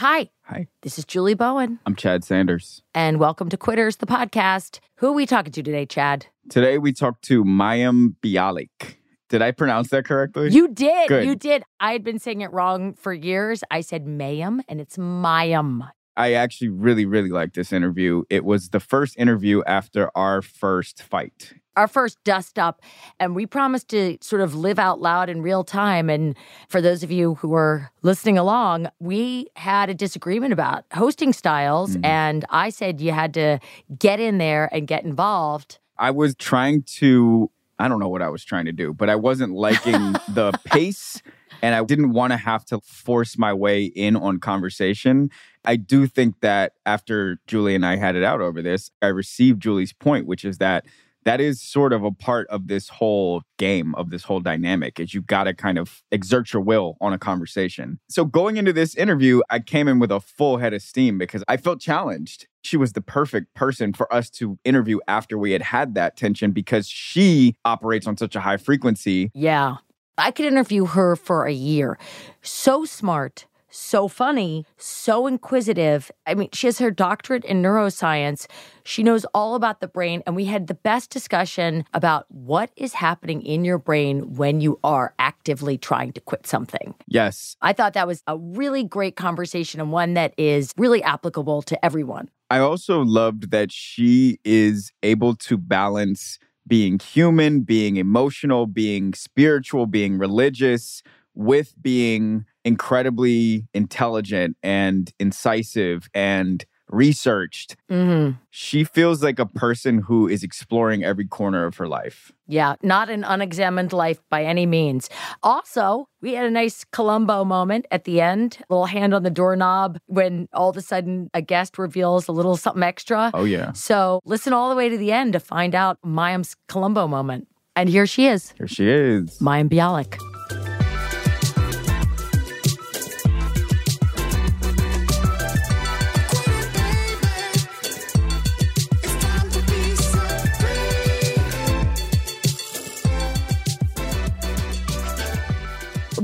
Hi. Hi. This is Julie Bowen. I'm Chad Sanders. And welcome to Quitters, the podcast. Who are we talking to today, Chad? Today we talked to Mayim Bialik. Did I pronounce that correctly? You did. Good. You did. I had been saying it wrong for years. I said Mayim, and it's Mayim. I actually really, really like this interview. It was the first interview after our first fight. Our first dust up, and we promised to sort of live out loud in real time. And for those of you who are listening along, we had a disagreement about hosting styles. Mhm. And I said you had to get in there and get involved. I was trying to, I don't know what I was trying to do, but I wasn't liking the pace and I didn't want to have to force my way in on conversation. I do think that after Julie and I had it out over this, I received Julie's point, which is that that is sort of a part of this whole game of this whole dynamic is you've got to kind of exert your will on a conversation. So going into this interview, I came in with a full head of steam because I felt challenged. She was the perfect person for us to interview after we had had that tension because she operates on such a high frequency. Yeah. I could interview her for a year. So smart, so funny, so inquisitive. I mean, she has her doctorate in neuroscience. She knows all about the brain. And we had the best discussion about what is happening in your brain when you are actively trying to quit something. Yes, I thought that was a really great conversation and one that is really applicable to everyone. I also loved that she is able to balance being human, being emotional, being spiritual, being religious, with being incredibly intelligent and incisive and researched. Mm-hmm. She feels like a person who is exploring every corner of her life. Yeah, not an unexamined life by any means. Also, we had a nice Columbo moment at the end, a little hand on the doorknob when all of a sudden a guest reveals a little something extra. Oh, yeah. So listen all the way to the end to find out Mayim's Columbo moment. And here she is, Here she is. Mayim Bialik.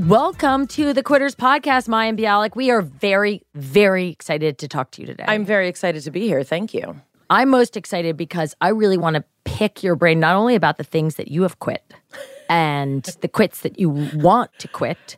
Welcome to the Quitters Podcast, Mayim Bialik. We are very, very excited to talk to you today. I'm very excited to be here. Thank you. I'm most excited because I really want to pick your brain not only about the things that you have quit and the quits that you want to quit,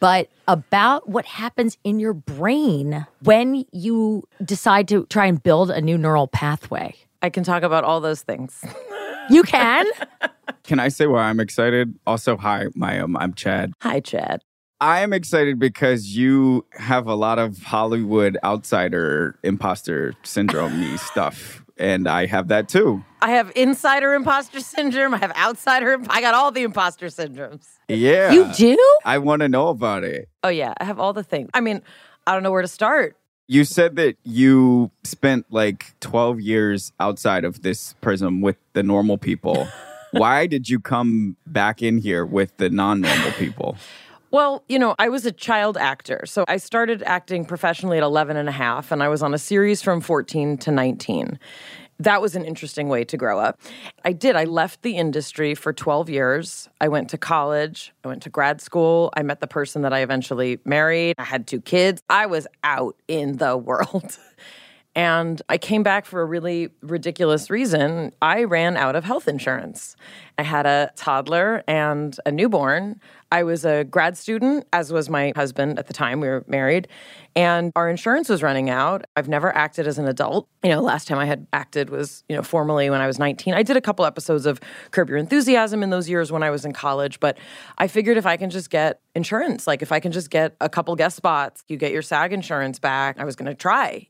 but about what happens in your brain when you decide to try and build a new neural pathway. I can talk about all those things. You can. Can I say why I'm excited? Also, hi, Mayim. Um, I'm Chad. Hi, Chad. I am excited because you have a lot of Hollywood outsider imposter syndrome stuff. And I have that too. I have insider imposter syndrome. I have outsider. imp- I got all the imposter syndromes. Yeah. You do? I want to know about it. Oh yeah, I have all the things. I mean, I don't know where to start. You said that you spent like 12 years outside of this prism with the normal people. Why did you come back in here with the non normal people? Well, you know, I was a child actor. So I started acting professionally at 11 and a half, and I was on a series from 14 to 19. That was an interesting way to grow up. I did. I left the industry for 12 years. I went to college. I went to grad school. I met the person that I eventually married. I had two kids. I was out in the world. And I came back for a really ridiculous reason. I ran out of health insurance. I had a toddler and a newborn. I was a grad student, as was my husband at the time. We were married, and our insurance was running out. I've never acted as an adult. You know, last time I had acted was, you know, formally when I was 19. I did a couple episodes of Curb Your Enthusiasm in those years when I was in college, but I figured if I can just get insurance, like if I can just get a couple guest spots, you get your SAG insurance back, I was going to try.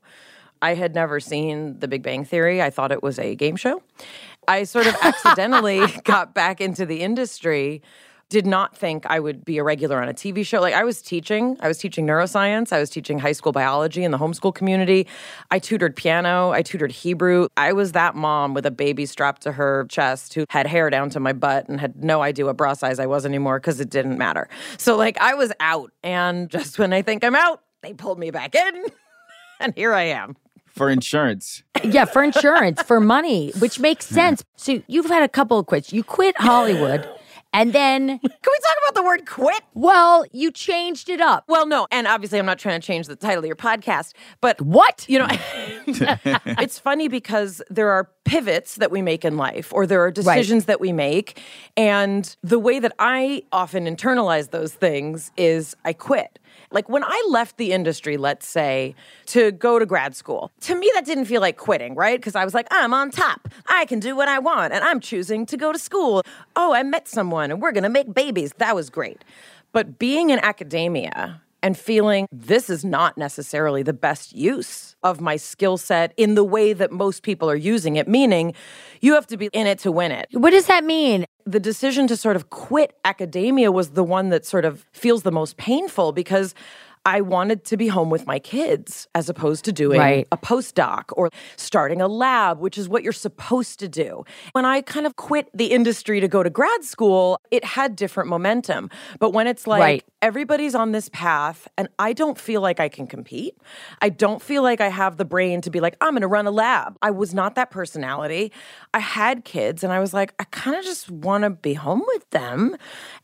I had never seen The Big Bang Theory. I thought it was a game show. I sort of accidentally got back into the industry. Did not think I would be a regular on a TV show. Like I was teaching, I was teaching neuroscience, I was teaching high school biology in the homeschool community. I tutored piano, I tutored Hebrew. I was that mom with a baby strapped to her chest who had hair down to my butt and had no idea what bra size I was anymore because it didn't matter. So like I was out and just when I think I'm out, they pulled me back in. and here I am for insurance. yeah, for insurance, for money, which makes sense. So you've had a couple of quits. You quit Hollywood. And then, can we talk about the word quit? Well, you changed it up. Well, no, and obviously, I'm not trying to change the title of your podcast, but what? You know, it's funny because there are pivots that we make in life, or there are decisions right. that we make. And the way that I often internalize those things is I quit. Like when I left the industry, let's say, to go to grad school, to me, that didn't feel like quitting, right? Because I was like, I'm on top. I can do what I want, and I'm choosing to go to school. Oh, I met someone, and we're going to make babies. That was great. But being in academia, and feeling this is not necessarily the best use of my skill set in the way that most people are using it, meaning you have to be in it to win it. What does that mean? The decision to sort of quit academia was the one that sort of feels the most painful because I wanted to be home with my kids as opposed to doing right. a postdoc or starting a lab, which is what you're supposed to do. When I kind of quit the industry to go to grad school, it had different momentum. But when it's like right. everybody's on this path and I don't feel like I can compete, I don't feel like I have the brain to be like, I'm going to run a lab. I was not that personality. I had kids and I was like, I kind of just want to be home with them.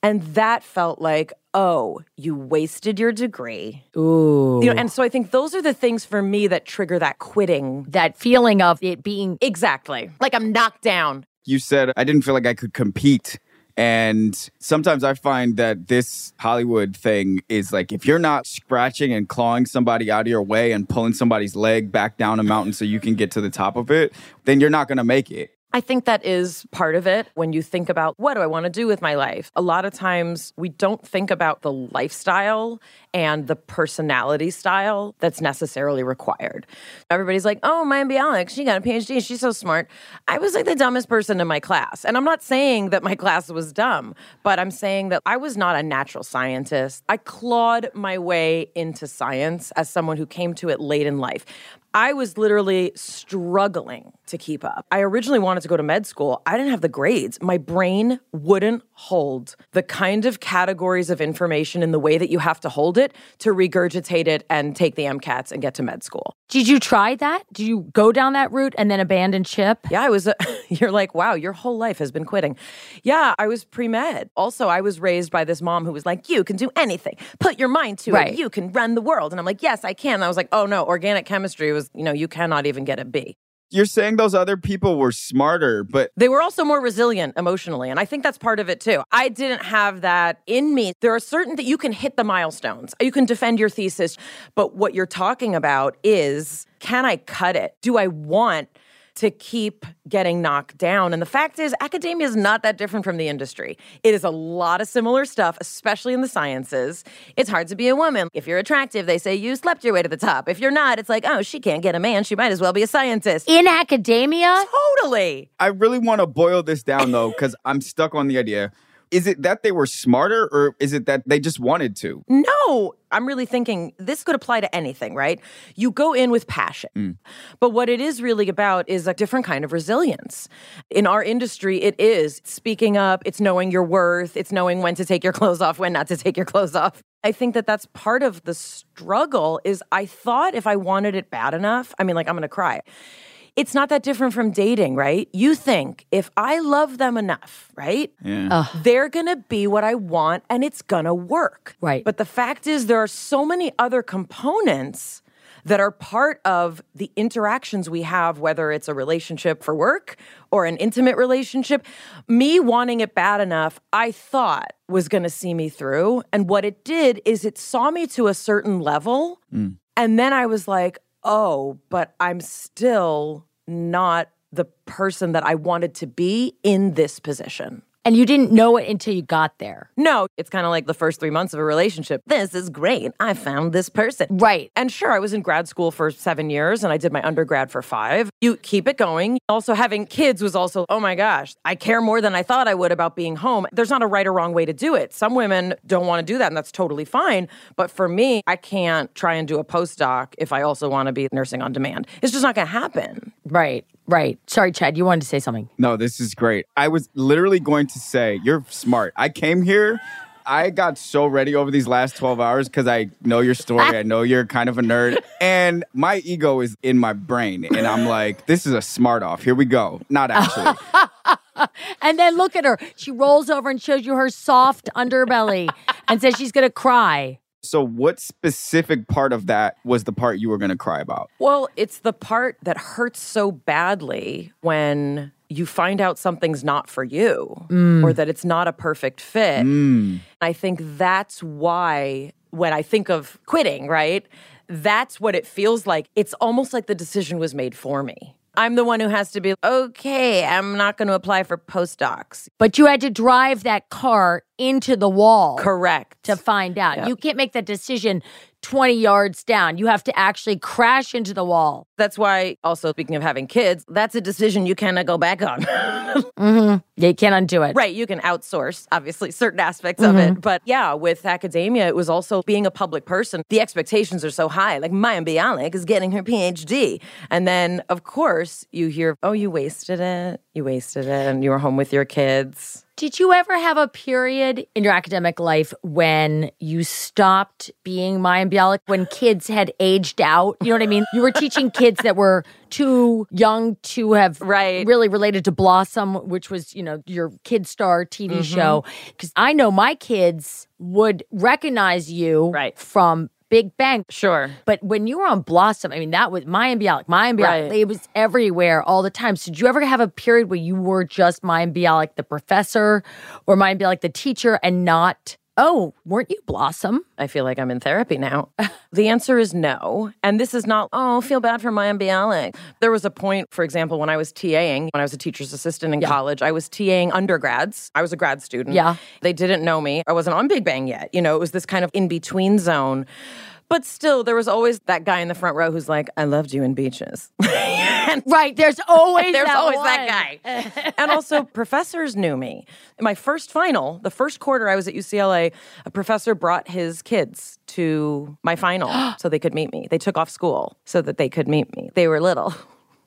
And that felt like, oh, you wasted your degree. Ooh. You know, and so I think those are the things for me that trigger that quitting. That feeling of it being exactly like I'm knocked down. You said I didn't feel like I could compete. And sometimes I find that this Hollywood thing is like if you're not scratching and clawing somebody out of your way and pulling somebody's leg back down a mountain so you can get to the top of it, then you're not going to make it. I think that is part of it when you think about what do I want to do with my life. A lot of times we don't think about the lifestyle and the personality style that's necessarily required. Everybody's like, oh, Mayim Bialik, she got a PhD, she's so smart. I was like the dumbest person in my class. And I'm not saying that my class was dumb, but I'm saying that I was not a natural scientist. I clawed my way into science as someone who came to it late in life. I was literally struggling to keep up. I originally wanted to go to med school. I didn't have the grades. My brain wouldn't hold the kind of categories of information in the way that you have to hold it to regurgitate it and take the MCATs and get to med school. Did you try that? Did you go down that route and then abandon ship? Yeah, I was. Uh, a, you're like, wow, your whole life has been quitting. Yeah, I was pre med. Also, I was raised by this mom who was like, you can do anything. Put your mind to right. it. You can run the world. And I'm like, yes, I can. And I was like, oh no, organic chemistry was, you know, you cannot even get a B you're saying those other people were smarter, but they were also more resilient emotionally. And I think that's part of it too. I didn't have that in me. There are certain that you can hit the milestones, you can defend your thesis. But what you're talking about is can I cut it? Do I want to keep getting knocked down. And the fact is, academia is not that different from the industry. It is a lot of similar stuff, especially in the sciences. It's hard to be a woman. If you're attractive, they say you slept your way to the top. If you're not, it's like, oh, she can't get a man. She might as well be a scientist. In academia? Totally. I really want to boil this down though, because I'm stuck on the idea is it that they were smarter or is it that they just wanted to? No, I'm really thinking this could apply to anything, right? You go in with passion. Mm. But what it is really about is a different kind of resilience. In our industry, it is speaking up, it's knowing your worth, it's knowing when to take your clothes off, when not to take your clothes off. I think that that's part of the struggle is I thought if I wanted it bad enough, I mean like I'm going to cry it's not that different from dating, right? You think if I love them enough, right? Yeah. They're going to be what I want and it's going to work. Right. But the fact is, there are so many other components that are part of the interactions we have, whether it's a relationship for work or an intimate relationship. Me wanting it bad enough, I thought was going to see me through. And what it did is it saw me to a certain level. Mm. And then I was like, oh, but I'm still not the person that I wanted to be in this position. And you didn't know it until you got there. No, it's kind of like the first three months of a relationship. This is great. I found this person. Right. And sure, I was in grad school for seven years and I did my undergrad for five. You keep it going. Also, having kids was also, oh my gosh, I care more than I thought I would about being home. There's not a right or wrong way to do it. Some women don't want to do that, and that's totally fine. But for me, I can't try and do a postdoc if I also want to be nursing on demand. It's just not going to happen. Right. Right. Sorry, Chad, you wanted to say something. No, this is great. I was literally going to say, you're smart. I came here. I got so ready over these last 12 hours because I know your story. I know you're kind of a nerd. And my ego is in my brain. And I'm like, this is a smart off. Here we go. Not actually. And then look at her. She rolls over and shows you her soft underbelly and says she's going to cry. So, what specific part of that was the part you were going to cry about? Well, it's the part that hurts so badly when you find out something's not for you or mm. that it's not a perfect fit. Mm. I think that's why when I think of quitting, right? That's what it feels like. It's almost like the decision was made for me. I'm the one who has to be, okay, I'm not going to apply for postdocs. But you had to drive that car into the wall Correct. to find out. You can't make that decision 20 yards down. You have to actually crash into the wall. That's why, also speaking of having kids, that's a decision you cannot go back on. Mm-hmm. Yeah, you can't undo it. Right, you can outsource obviously certain aspects of it, mm-hmm. but yeah, with academia, it was also being a public person. The expectations are so high. Like Mayim Bialik is getting her PhD, and then of course you hear, "Oh, you wasted it. You wasted it, and you were home with your kids." Did you ever have a period in your academic life when you stopped being Mayim Bialik, when kids had aged out? You know what I mean? You were teaching kids that were too young to have Right. really related to Blossom, which was, you know, your kid star TV Mm-hmm. show. Because I know my kids would recognize you Right. from Big Bang. Sure. But when you were on Blossom, I mean, that was Mayim Bialik, Mayim Bialik. Right. It was everywhere all the time. So did you ever have a period where you were just Mayim Bialik, the professor, or Mayim Bialik, the teacher, and not, oh, weren't you Blossom? I feel like I'm in therapy now. the answer is no. And this is not, oh, feel bad for Mayim Bialik. There was a point, for example, when I was TAing, when I was a teacher's assistant in college, I was TAing undergrads. I was a grad student. Yeah. They didn't know me. I wasn't on Big Bang yet. You know, it was this kind of in between zone. But still, there was always that guy in the front row who's like, I loved you in beaches. Right. There's always There's that always one. that guy. and also, professors knew me. In my first final, the first quarter I was at UCLA, a professor brought his kids to my final so they could meet me. They took off school so that they could meet me. They were little.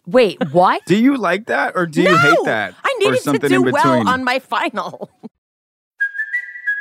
Wait, what? Do you like that or do you hate that? I or needed to something do in between? well on my final.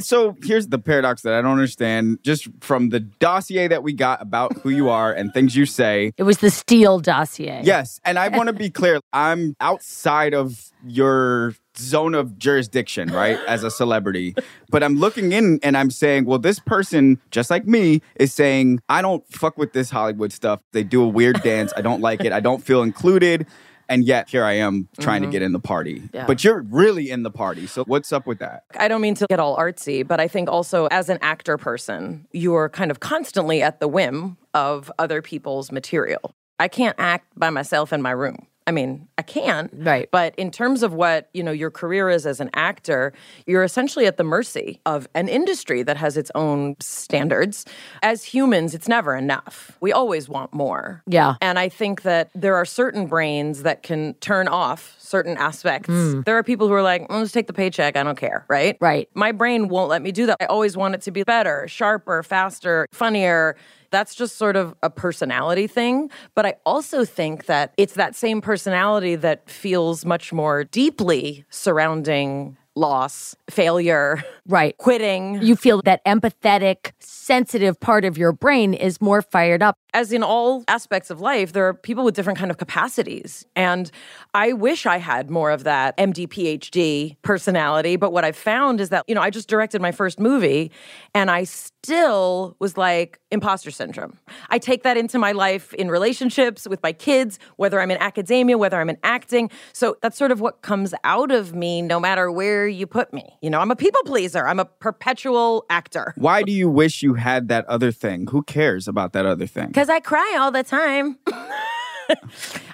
So here's the paradox that I don't understand just from the dossier that we got about who you are and things you say. It was the Steele dossier. Yes. And I want to be clear I'm outside of your zone of jurisdiction, right? As a celebrity. But I'm looking in and I'm saying, well, this person, just like me, is saying, I don't fuck with this Hollywood stuff. They do a weird dance. I don't like it. I don't feel included. And yet here I am trying to get in the party. Mm-hmm. Yeah. But you're really in the party. So what's up with that? I don't mean to get all artsy, but I think also as an actor person, you're kind of constantly at the whim of other people's material. I can't act by myself in my room. I mean, I can. Right. But in terms of what, you know, your career is as an actor, you're essentially at the mercy of an industry that has its own standards. As humans, it's never enough. We always want more. Yeah. And I think that there are certain brains that can turn off certain aspects. Hmm. There are people who are like, "I'll just take the paycheck, I don't care, right? Right. My brain won't let me do that. I always want it to be better, sharper, faster, funnier. That's just sort of a personality thing. But I also think that it's that same personality that feels much more deeply surrounding loss, failure, Right. quitting. You feel that empathetic, sensitive part of your brain is more fired up. As in all aspects of life, there are people with different kind of capacities. And I wish I had more of that MD PhD personality. But what I've found is that, you know, I just directed my first movie and I still was like imposter syndrome. I take that into my life in relationships with my kids, whether I'm in academia, whether I'm in acting. So that's sort of what comes out of me no matter where you put me. You know, I'm a people pleaser. I'm a perpetual actor. Why do you wish you had that other thing? Who cares about that other thing? Because I cry all the time.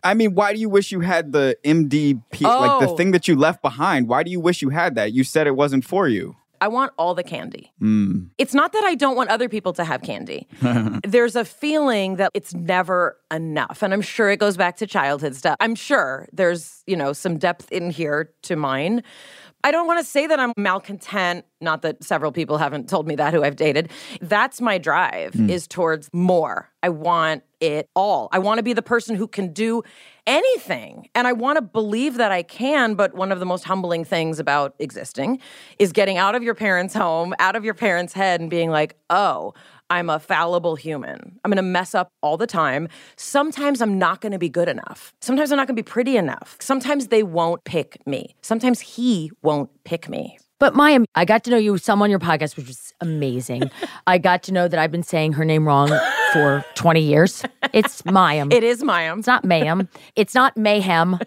I mean, why do you wish you had the MDP, like the Oh. thing that you left behind? Why do you wish you had that? You said it wasn't for you. I want all the candy. Mm. It's not that I don't want other people to have candy. There's a feeling that it's never enough. And I'm sure it goes back to childhood stuff. I'm sure there's, you know, some depth in here to mine. I don't want to say that I'm malcontent, not that several people haven't told me that who I've dated. That's my drive hmm. is towards more. I want it all. I want to be the person who can do anything. And I want to believe that I can, but one of the most humbling things about existing is getting out of your parents' home, out of your parents' head and being like, "Oh, I'm a fallible human. I'm going to mess up all the time. Sometimes I'm not going to be good enough. Sometimes I'm not going to be pretty enough. Sometimes they won't pick me. Sometimes he won't pick me. But Maya, I got to know you some on your podcast, which was amazing. I got to know that I've been saying her name wrong for 20 years. It's Mayim. It is Mayim. It's not mayhem. It's not mayhem.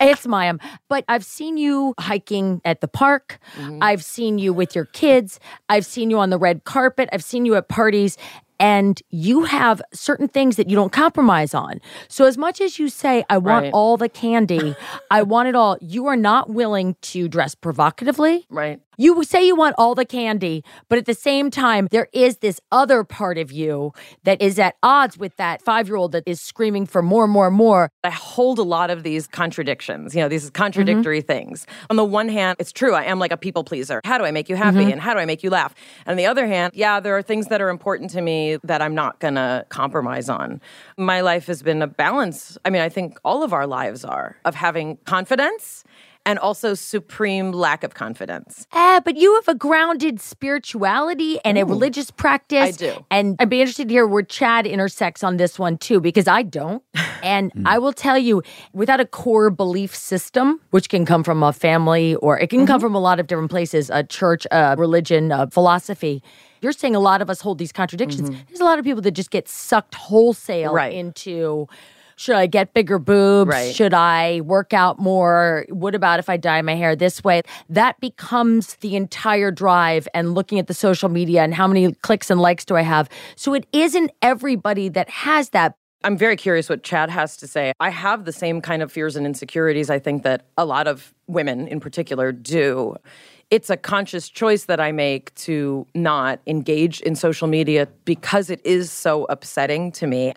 It's mayhem. But I've seen you hiking at the park. Mm-hmm. I've seen you with your kids. I've seen you on the red carpet. I've seen you at parties. And you have certain things that you don't compromise on. So, as much as you say, I want Right. all the candy, I want it all, you are not willing to dress provocatively. Right. You say you want all the candy, but at the same time, there is this other part of you that is at odds with that five year old that is screaming for more, more, more. I hold a lot of these contradictions, you know, these mm-hmm. contradictory things. On the one hand, it's true, I am like a people pleaser. How do I make you happy mm-hmm. and how do I make you laugh? And on the other hand, yeah, there are things that are important to me that I'm not going to compromise on. My life has been a balance. I mean, I think all of our lives are of having confidence and also supreme lack of confidence. Ah, but you have a grounded spirituality and a religious practice. I do. And I'd be interested to hear where Chad intersects on this one too, because I don't. And hmm. I will tell you, without a core belief system, which can come from a family or it can come mm-hmm. from a lot of different places, a church, a religion, a philosophy. You're saying a lot of us hold these contradictions. Mm-hmm. There's a lot of people that just get sucked wholesale Right. into should I get bigger boobs? Right. Should I work out more? What about if I dye my hair this way? That becomes the entire drive and looking at the social media and how many clicks and likes do I have. So it isn't everybody that has that. I'm very curious what Chad has to say. I have the same kind of fears and insecurities I think that a lot of women in particular do. It's a conscious choice that I make to not engage in social media because it is so upsetting to me.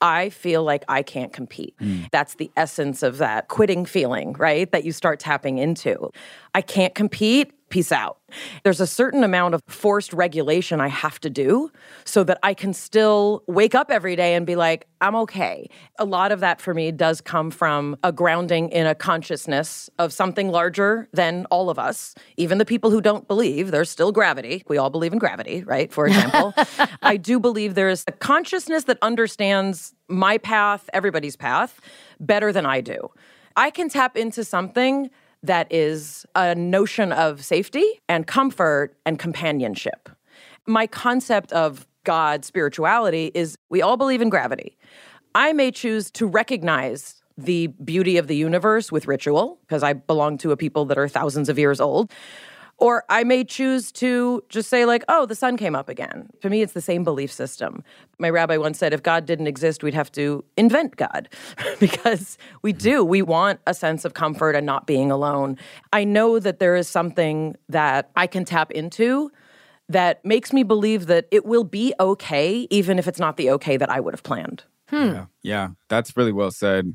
I feel like I can't compete. Mm. That's the essence of that quitting feeling, right? That you start tapping into. I can't compete. Peace out. There's a certain amount of forced regulation I have to do so that I can still wake up every day and be like, I'm okay. A lot of that for me does come from a grounding in a consciousness of something larger than all of us. Even the people who don't believe, there's still gravity. We all believe in gravity, right? For example, I do believe there is a consciousness that understands my path, everybody's path, better than I do. I can tap into something that is a notion of safety and comfort and companionship. My concept of God, spirituality, is we all believe in gravity. I may choose to recognize the beauty of the universe with ritual, because I belong to a people that are thousands of years old. Or I may choose to just say, like, oh, the sun came up again. To me, it's the same belief system. My rabbi once said, if God didn't exist, we'd have to invent God because we do. We want a sense of comfort and not being alone. I know that there is something that I can tap into that makes me believe that it will be okay, even if it's not the okay that I would have planned. Hmm. Yeah, yeah, that's really well said.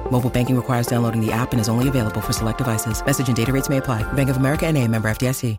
Mobile banking requires downloading the app and is only available for select devices. Message and data rates may apply. Bank of America and a member FDIC.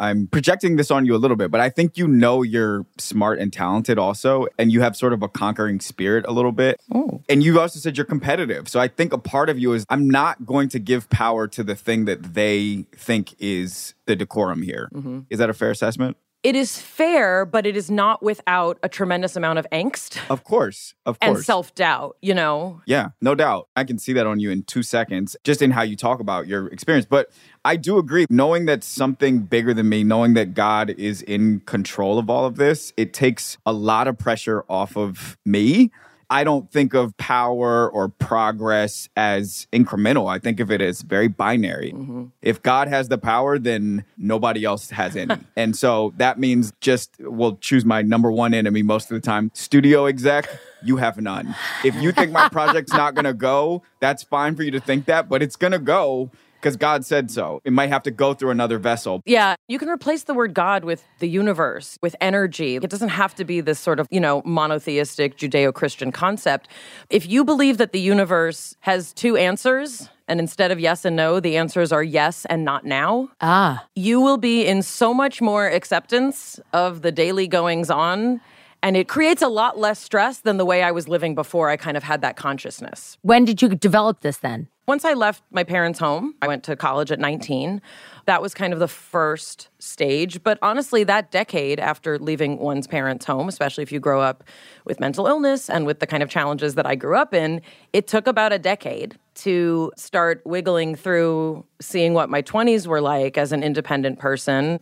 I'm projecting this on you a little bit, but I think you know you're smart and talented also, and you have sort of a conquering spirit a little bit. Oh. And you also said you're competitive. So I think a part of you is I'm not going to give power to the thing that they think is the decorum here. Mm-hmm. Is that a fair assessment? It is fair, but it is not without a tremendous amount of angst Of course. Of course. and self doubt, you know? Yeah, no doubt. I can see that on you in two seconds, just in how you talk about your experience. But I do agree, knowing that something bigger than me, knowing that God is in control of all of this, it takes a lot of pressure off of me. I don't think of power or progress as incremental. I think of it as very binary. Mm-hmm. If God has the power, then nobody else has any. and so that means just we'll choose my number one enemy most of the time. Studio exec, you have none. If you think my project's not gonna go, that's fine for you to think that, but it's gonna go because God said so. It might have to go through another vessel. Yeah, you can replace the word God with the universe, with energy. It doesn't have to be this sort of, you know, monotheistic Judeo Christian concept. If you believe that the universe has two answers, and instead of yes and no, the answers are yes and not now, Ah, you will be in so much more acceptance of the daily goings on. And it creates a lot less stress than the way I was living before I kind of had that consciousness. when did you develop this then? Once I left my parents' home, I went to college at 19. That was kind of the first stage. But honestly, that decade after leaving one's parents' home, especially if you grow up with mental illness and with the kind of challenges that I grew up in, it took about a decade to start wiggling through seeing what my 20s were like as an independent person.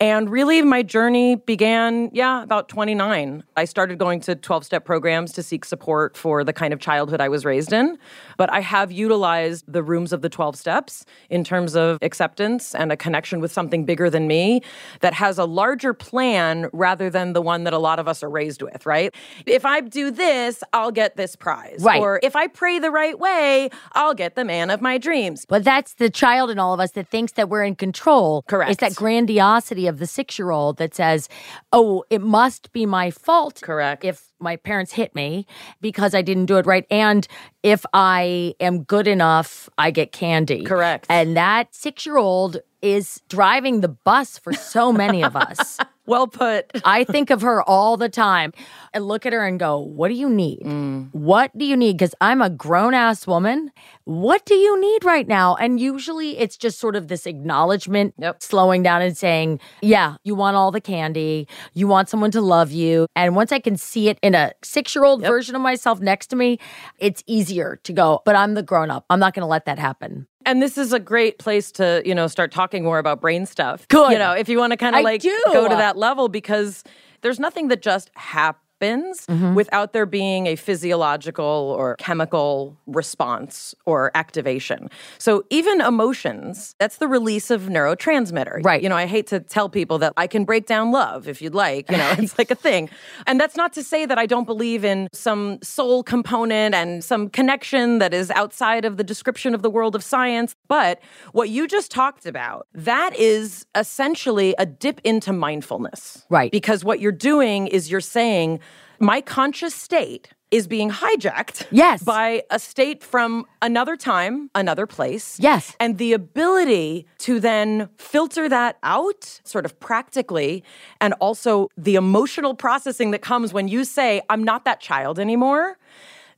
And really, my journey began, yeah, about 29. I started going to 12 step programs to seek support for the kind of childhood I was raised in. But I have utilized the rooms of the 12 steps in terms of acceptance and a connection with something bigger than me that has a larger plan rather than the one that a lot of us are raised with, right? If I do this, I'll get this prize. Right. Or if I pray the right way, I'll get the man of my dreams. But that's the child in all of us that thinks that we're in control. Correct. It's that grandiosity of the six year old that says, oh, it must be my fault. Correct. If my parents hit me because I didn't do it right. And if I am good enough, I get candy. Correct. And that six year old is driving the bus for so many of us. Well put. I think of her all the time and look at her and go, What do you need? Mm. What do you need? Because I'm a grown ass woman. What do you need right now? And usually it's just sort of this acknowledgement, Yep. slowing down and saying, Yeah, you want all the candy. You want someone to love you. And once I can see it in a six year old version of myself next to me, it's easier to go, But I'm the grown up. I'm not going to let that happen. And this is a great place to, you know, start talking more about brain stuff. Good. You know, if you want to kind of like do. go to that level because there's nothing that just happens Mm-hmm. without there being a physiological or chemical response or activation. So even emotions, that's the release of neurotransmitter. Right. You know, I hate to tell people that I can break down love if you'd like, you know, it's like a thing. And that's not to say that I don't believe in some soul component and some connection that is outside of the description of the world of science. But what you just talked about, that is essentially a dip into mindfulness. Right. Because what you're doing is you're saying, my conscious state is being hijacked Yes. by a state from another time, another place. Yes. And the ability to then filter that out sort of practically and also the emotional processing that comes when you say I'm not that child anymore.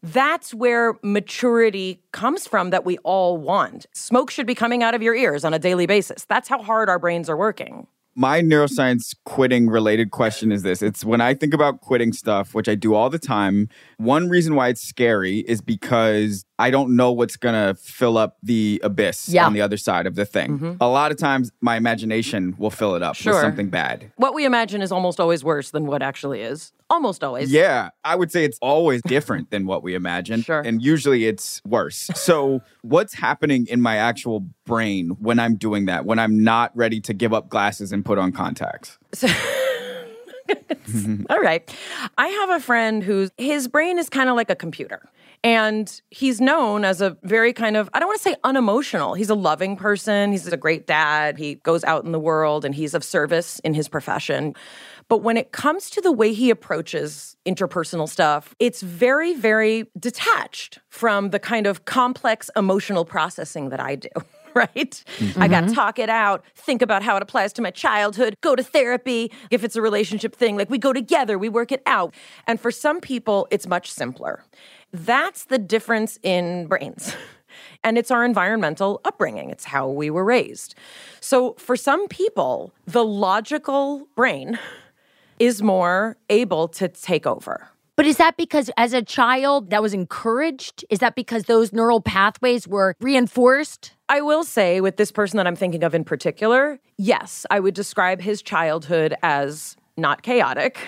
That's where maturity comes from that we all want. Smoke should be coming out of your ears on a daily basis. That's how hard our brains are working. My neuroscience quitting related question is this. It's when i think about quitting stuff which i do all the time one reason why it's scary is because i don't know what's gonna fill up the abyss Yeah. on the other side of the thing mm-hmm. a lot of times my imagination will fill it up Sure. with something bad What we imagine is almost always worse than what actually is. Almost always. yeah i would say it's always different than what we imagine Sure. and usually it's worse so what's happening in my actual brain when i'm doing that when i'm not ready to give up glasses and put on contacts All right. I have a friend whose his brain is kind of like a computer. And he's known as a very kind of, I don't want to say unemotional. He's a loving person. He's a great dad. He goes out in the world and he's of service in his profession. But when it comes to the way he approaches interpersonal stuff, it's very, very detached from the kind of complex emotional processing that I do. Right? I got to mm-hmm. talk it out, think about how it applies to my childhood, go to therapy. If it's a relationship thing, like we go together, we work it out. And for some people, it's much simpler. That's the difference in brains. And it's our environmental upbringing. It's how we were raised. So for some people, the logical brain is more able to take over. But is that because as a child that was encouraged? Is that because those neural pathways were reinforced? I will say, with this person that I'm thinking of in particular, yes, I would describe his childhood as not chaotic,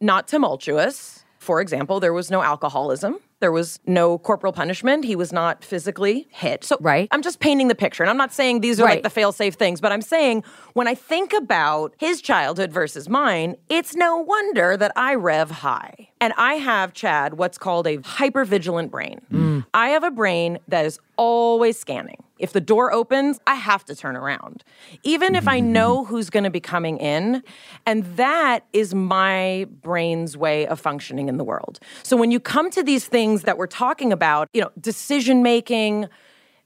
not tumultuous. For example, there was no alcoholism. There was no corporal punishment. He was not physically hit. So Right. I'm just painting the picture. And I'm not saying these are like the fail safe things, but I'm saying when I think about his childhood versus mine, it's no wonder that I rev high. And I have, Chad, what's called a hypervigilant brain. Mm. I have a brain that is always scanning. If the door opens, I have to turn around, even if I know mm. who's going to be coming in. And that is my brain's way of functioning in the world. So when you come to these things that we're talking about, you know, decision making,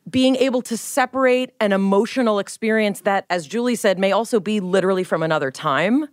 being able to separate an emotional experience that, as Julie said, may also be literally from another time,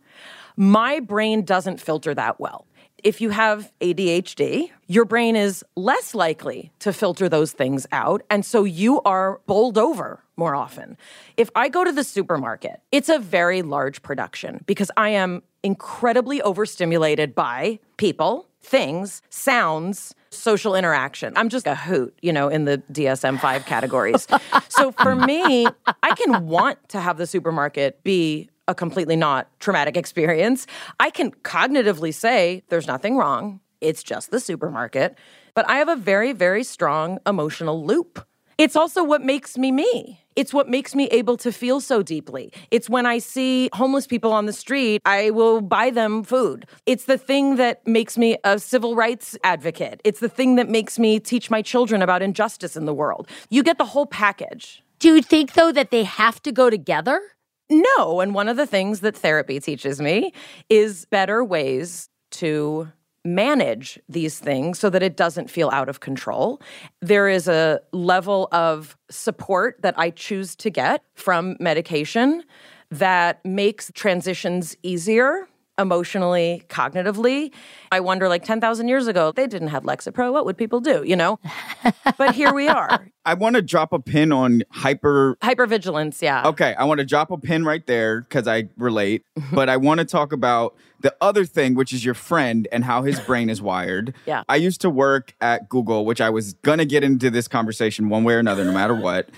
my brain doesn't filter that well. If you have ADHD, your brain is less likely to filter those things out. And so you are bowled over more often. If I go to the supermarket, it's a very large production because I am incredibly overstimulated by people, things, sounds, social interaction. I'm just a hoot, you know, in the DSM 5 categories. so for me, I can want to have the supermarket be a completely not traumatic experience. I can cognitively say there's nothing wrong. It's just the supermarket. But I have a very, very strong emotional loop. It's also what makes me me. It's what makes me able to feel so deeply. It's when I see homeless people on the street, I will buy them food. It's the thing that makes me a civil rights advocate. It's the thing that makes me teach my children about injustice in the world. You get the whole package. Do you think, though, that they have to go together? No. And one of the things that therapy teaches me is better ways to manage these things so that it doesn't feel out of control. There is a level of support that I choose to get from medication that makes transitions easier emotionally, cognitively. I wonder like 10,000 years ago, they didn't have Lexapro. What would people do, you know? but here we are. I want to drop a pin on hyper. Hypervigilance, yeah. Okay, I want to drop a pin right there because I relate, mm-hmm. but I want to talk about the other thing, which is your friend and how his brain is wired. Yeah. I used to work at Google, which I was going to get into this conversation one way or another, no matter what.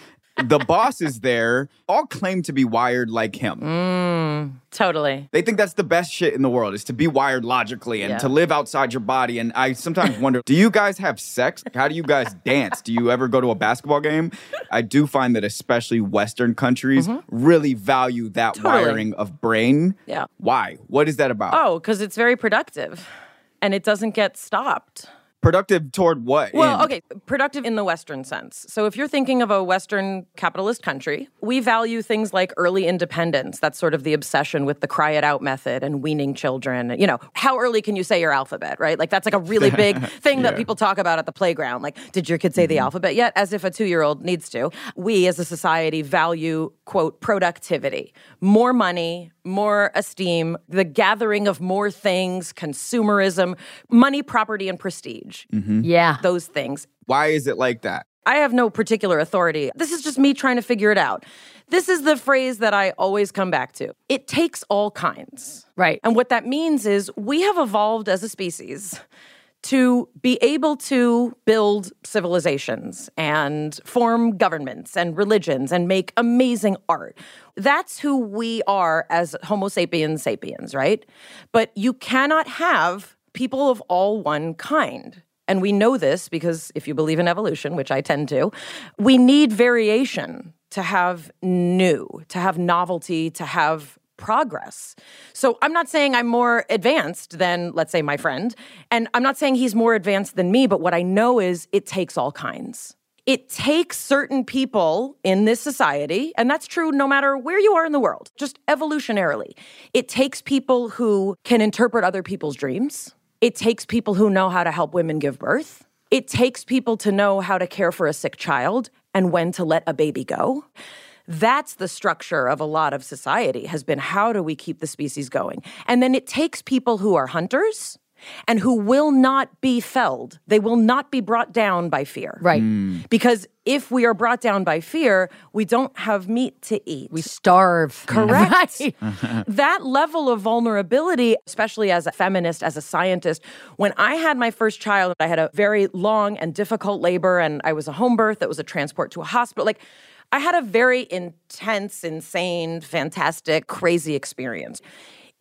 The bosses there all claim to be wired like him. Mm, totally. They think that's the best shit in the world is to be wired logically and Yeah. to live outside your body. And I sometimes wonder, do you guys have sex? How do you guys dance? Do you ever go to a basketball game? I do find that especially Western countries really value that Mm-hmm. Totally. wiring of brain. Yeah. Why? What is that about? Oh, because it's very productive and it doesn't get stopped. Productive toward what? Well, end? okay, productive in the Western sense. So if you're thinking of a Western capitalist country, we value things like early independence. That's sort of the obsession with the cry it out method and weaning children. You know, how early can you say your alphabet, right? Like that's like a really big thing that people talk about at the playground. Like, did your kid say the mm-hmm. alphabet yet? As if a two year old needs to. We as a society value, quote, productivity, more money, more esteem, the gathering of more things, consumerism, money, property, and prestige. Mm-hmm. Yeah. Those things. Why is it like that? I have no particular authority. This is just me trying to figure it out. This is the phrase that I always come back to. It takes all kinds. Right. And what that means is we have evolved as a species to be able to build civilizations and form governments and religions and make amazing art. That's who we are as Homo sapiens sapiens, right? But you cannot have people of all one kind. And we know this because if you believe in evolution, which I tend to, we need variation to have new, to have novelty, to have progress. So I'm not saying I'm more advanced than, let's say, my friend. And I'm not saying he's more advanced than me, but what I know is it takes all kinds. It takes certain people in this society, and that's true no matter where you are in the world, just evolutionarily. It takes people who can interpret other people's dreams. It takes people who know how to help women give birth. It takes people to know how to care for a sick child and when to let a baby go. That's the structure of a lot of society has been how do we keep the species going? And then it takes people who are hunters and who will not be felled. They will not be brought down by fear. Right. Mm. Because if we are brought down by fear, we don't have meat to eat. We starve. Correct. Right. that level of vulnerability, especially as a feminist, as a scientist, when I had my first child, I had a very long and difficult labor, and I was a home birth that was a transport to a hospital. Like, I had a very intense, insane, fantastic, crazy experience.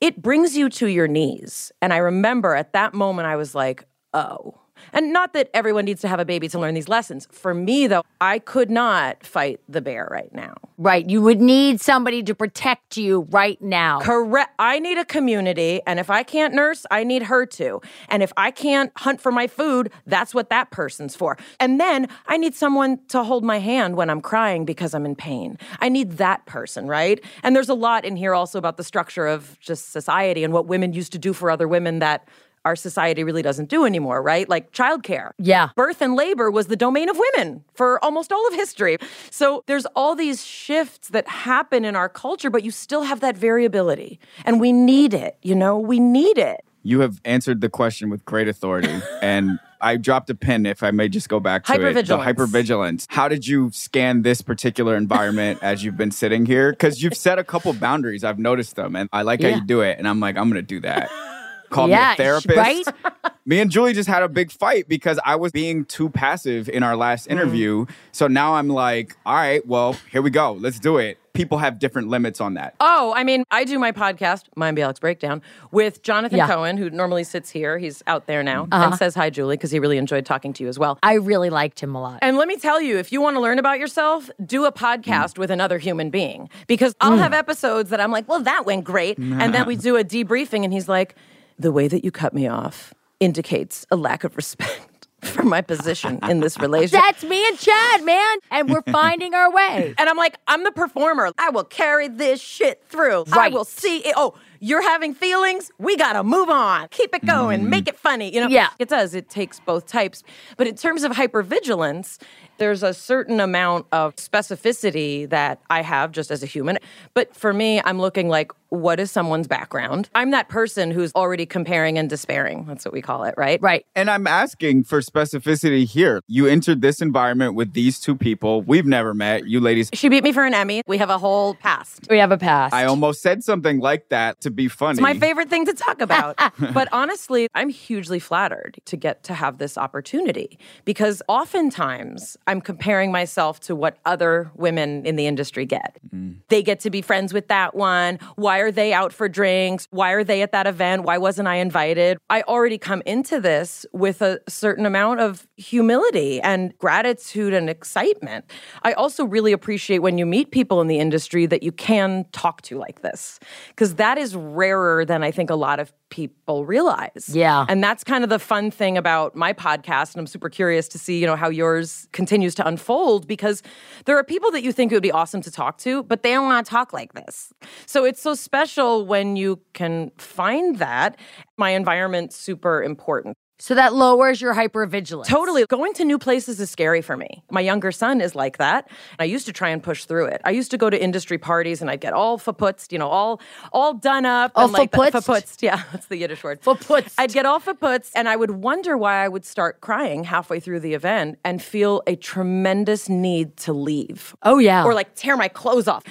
It brings you to your knees. And I remember at that moment, I was like, oh. And not that everyone needs to have a baby to learn these lessons. For me, though, I could not fight the bear right now. Right. You would need somebody to protect you right now. Correct. I need a community, and if I can't nurse, I need her to. And if I can't hunt for my food, that's what that person's for. And then I need someone to hold my hand when I'm crying because I'm in pain. I need that person, right? And there's a lot in here also about the structure of just society and what women used to do for other women that our society really doesn't do anymore, right? Like childcare. Yeah. Birth and labor was the domain of women for almost all of history. So there's all these shifts that happen in our culture, but you still have that variability. And we need it, you know, we need it. You have answered the question with great authority. and I dropped a pin, if I may just go back to it. The Hypervigilance. hypervigilance. How did you scan this particular environment as you've been sitting here? Because you've set a couple boundaries. I've noticed them, and I like Yeah. how you do it. And I'm like, I'm going to do that. Call Yeah, me a therapist. right? Me and Julie just had a big fight because I was being too passive in our last Mm. interview. So now I'm like, all right, well, here we go. Let's do it. People have different limits on that. Oh, I mean, I do my podcast, Mayim Bialik's Breakdown, with Jonathan Yeah. Cohen, who normally sits here. He's out there now Uh-huh. and says hi, Julie, because he really enjoyed talking to you as well. I really liked him a lot. And let me tell you, if you want to learn about yourself, do a podcast with another human being. Because I'll have episodes that I'm like, well, that went great. And then we do a debriefing, and he's like, the way that you cut me off indicates a lack of respect for my position in this relationship. That's me and Chad, man. And we're finding our way. And I'm like, I'm the performer. I will carry this shit through. I will see it. Oh, you're having feelings? We got to move on. Keep it going. Mm-hmm. Make it funny. You know, Yeah. it does. It takes both types. But in terms of hypervigilance, there's a certain amount of specificity that I have just as a human. But for me, I'm looking like, what is someone's background? I'm that person who's already comparing and despairing. That's what we call it, right? Right. And I'm asking for specificity here. You entered this environment with these two people. We've never met. You ladies She beat me for an Emmy. We have a whole past. We have a past. I almost said something like that to be funny. It's my favorite thing to talk about. but honestly, I'm hugely flattered to get to have this opportunity because oftentimes I'm comparing myself to what other women in the industry get. Mm. They get to be friends with that one. Why are they out for drinks? Why are they at that event? Why wasn't I invited? I already come into this with a certain amount of humility and gratitude and excitement. I also really appreciate when you meet people in the industry that you can talk to like this because that is rarer than I think a lot of people realize. Yeah. And that's kind of the fun thing about my podcast. And I'm super curious to see, you know, how yours continues to unfold because there are people that you think it would be awesome to talk to, but they don't want to talk like this. So it's so special when you can find that. My environment's super important. So that lowers your hypervigilance. Totally. Going to new places is scary for me. My younger son is like that. I used to try and push through it. I used to go to industry parties and I'd get all verputzt, you know, all all done up. All and like the- verputzt? verputzt, yeah, that's the Yiddish word. Verputzt. I'd get all verputzt and I would wonder why I would start crying halfway through the event and feel a tremendous need to leave. Oh, yeah. Or like tear my clothes off.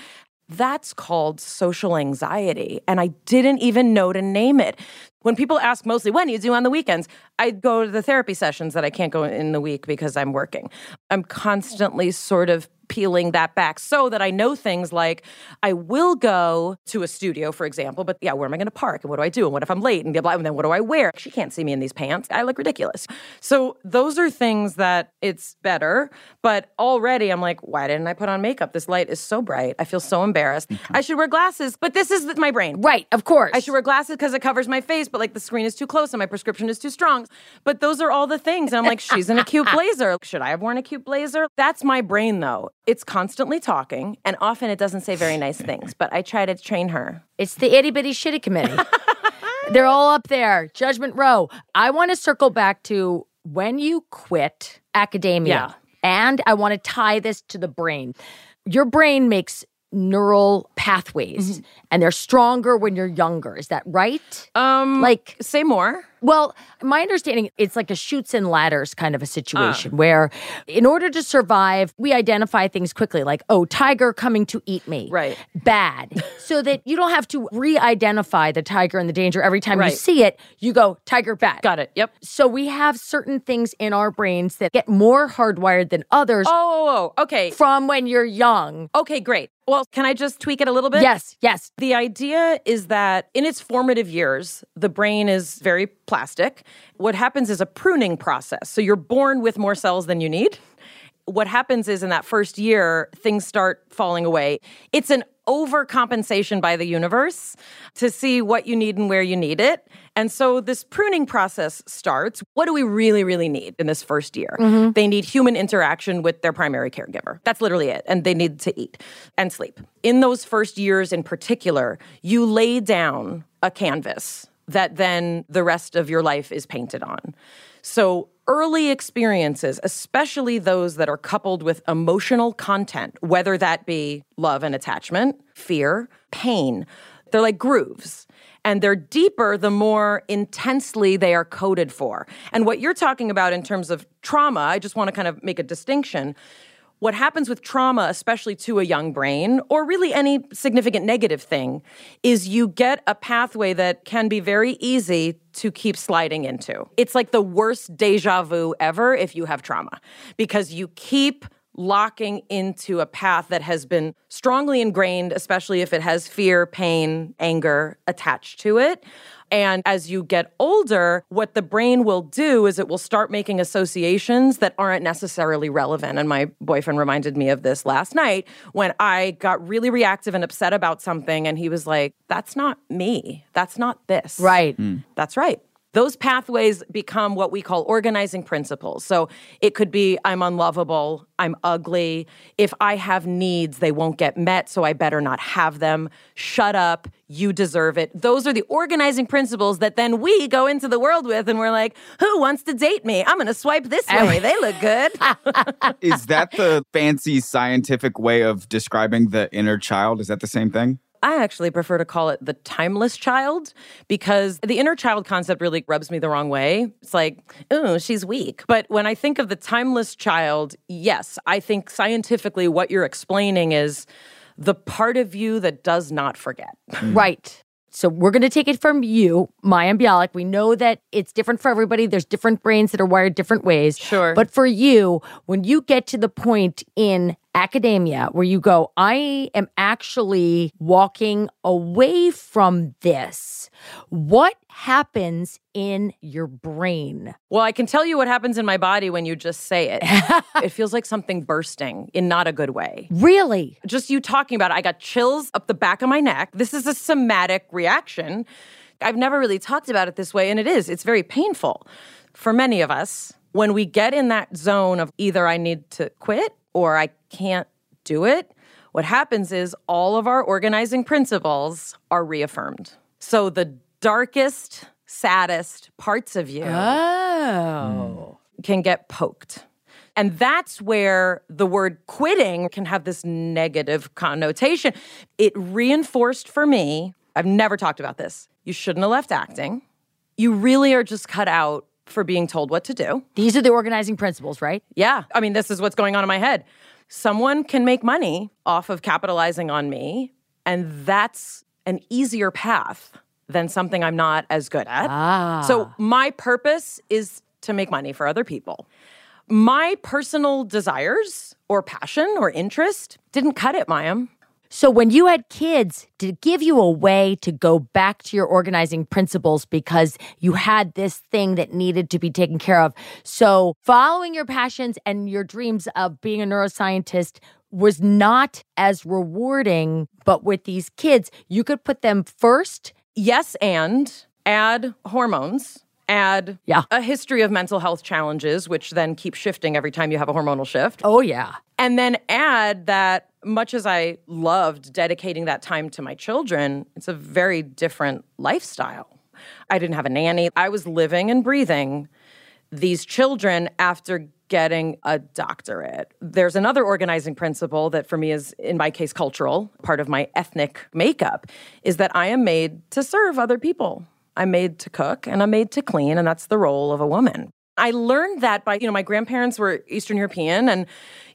That's called social anxiety. And I didn't even know to name it. When people ask mostly, when do you do on the weekends? I go to the therapy sessions that I can't go in the week because I'm working. I'm constantly sort of peeling that back so that I know things like I will go to a studio, for example, but yeah, where am I going to park? And what do I do? And what if I'm late? And blah, blah, and then what do I wear? She can't see me in these pants. I look ridiculous. So those are things that it's better. But already I'm like, why didn't I put on makeup? This light is so bright. I feel so embarrassed. Mm-hmm. I should wear glasses, but this is my brain. Right, of course. I should wear glasses because it covers my face, but like the screen is too close and my prescription is too strong. But those are all the things. And I'm like, she's in a cute blazer. Should I have worn a cute blazer? That's my brain though. It's constantly talking and often it doesn't say very nice things, but I try to train her. It's the itty bitty shitty committee. They're all up there, Judgment Row. I want to circle back to when you quit academia, Yeah. and I want to tie this to the brain. Your brain makes neural pathways, and they're stronger when you're younger. Is that right? Um, like, say more. Well, my understanding, it's like a shoots and ladders kind of a situation ah. where, in order to survive, we identify things quickly, like, oh, tiger coming to eat me. Right. Bad. so that you don't have to re identify the tiger and the danger every time Right. you see it. You go, tiger bad. Got it. Yep. So we have certain things in our brains that get more hardwired than others oh, oh, oh, oh, okay. from when you're young. Okay, great. Well, can I just tweak it a little bit? Yes, yes. The idea is that in its formative years, the brain is very plastic. What happens is a pruning process. So you're born with more cells than you need. What happens is in that first year, things start falling away. It's an overcompensation by the universe to see what you need and where you need it. And so this pruning process starts. What do we really, really need in this first year? Mm-hmm. They need human interaction with their primary caregiver. That's literally it. And they need to eat and sleep. In those first years in particular, you lay down a canvas that then the rest of your life is painted on. So, early experiences, especially those that are coupled with emotional content, whether that be love and attachment, fear, pain, they're like grooves. And they're deeper the more intensely they are coded for. And what you're talking about in terms of trauma, I just want to kind of make a distinction. What happens with trauma, especially to a young brain, or really any significant negative thing, is you get a pathway that can be very easy to keep sliding into. It's like the worst deja vu ever if you have trauma, because you keep locking into a path that has been strongly ingrained, especially if it has fear, pain, anger attached to it. And as you get older, what the brain will do is it will start making associations that aren't necessarily relevant. And my boyfriend reminded me of this last night when I got really reactive and upset about something. And he was like, That's not me. That's not this. Right. Hmm. That's right. Those pathways become what we call organizing principles. So it could be I'm unlovable, I'm ugly. If I have needs, they won't get met, so I better not have them. Shut up, you deserve it. Those are the organizing principles that then we go into the world with, and we're like, who wants to date me? I'm gonna swipe this way. They look good. Is that the fancy scientific way of describing the inner child? Is that the same thing? I actually prefer to call it the timeless child because the inner child concept really rubs me the wrong way. It's like, oh, she's weak. But when I think of the timeless child, yes, I think scientifically what you're explaining is the part of you that does not forget. Hmm. Right. So we're going to take it from you, Mayim Bialik. We know that it's different for everybody. There's different brains that are wired different ways. Sure. But for you, when you get to the point in academia where you go, I am actually walking away from this. What happens in your brain? Well, I can tell you what happens in my body when you just say it. it feels like something bursting in not a good way. Really? Just you talking about it, I got chills up the back of my neck. This is a somatic reaction. I've never really talked about it this way, and it is. It's very painful for many of us. When we get in that zone of either I need to quit or I can't do it, what happens is all of our organizing principles are reaffirmed. So the darkest, saddest parts of you Oh. can get poked. And that's where the word quitting can have this negative connotation. It reinforced for me, I've never talked about this. You shouldn't have left acting. You really are just cut out for being told what to do. These are the organizing principles, right? Yeah. I mean, this is what's going on in my head. Someone can make money off of capitalizing on me, and that's an easier path than something I'm not as good at. Ah. So, my purpose is to make money for other people. My personal desires or passion or interest didn't cut it, Mayim. So when you had kids, did it give you a way to go back to your organizing principles because you had this thing that needed to be taken care of? So following your passions and your dreams of being a neuroscientist was not as rewarding, but with these kids, you could put them first. Yes, and add hormones, add Yeah. a history of mental health challenges, which then keep shifting every time you have a hormonal shift. Oh yeah. And then add that much as I loved dedicating that time to my children, it's a very different lifestyle. I didn't have a nanny. I was living and breathing these children after getting a doctorate. There's another organizing principle that for me is, in my case, cultural, part of my ethnic makeup, is that I am made to serve other people. I'm made to cook and I'm made to clean, and that's the role of a woman. I learned that by, you know, my grandparents were Eastern European, and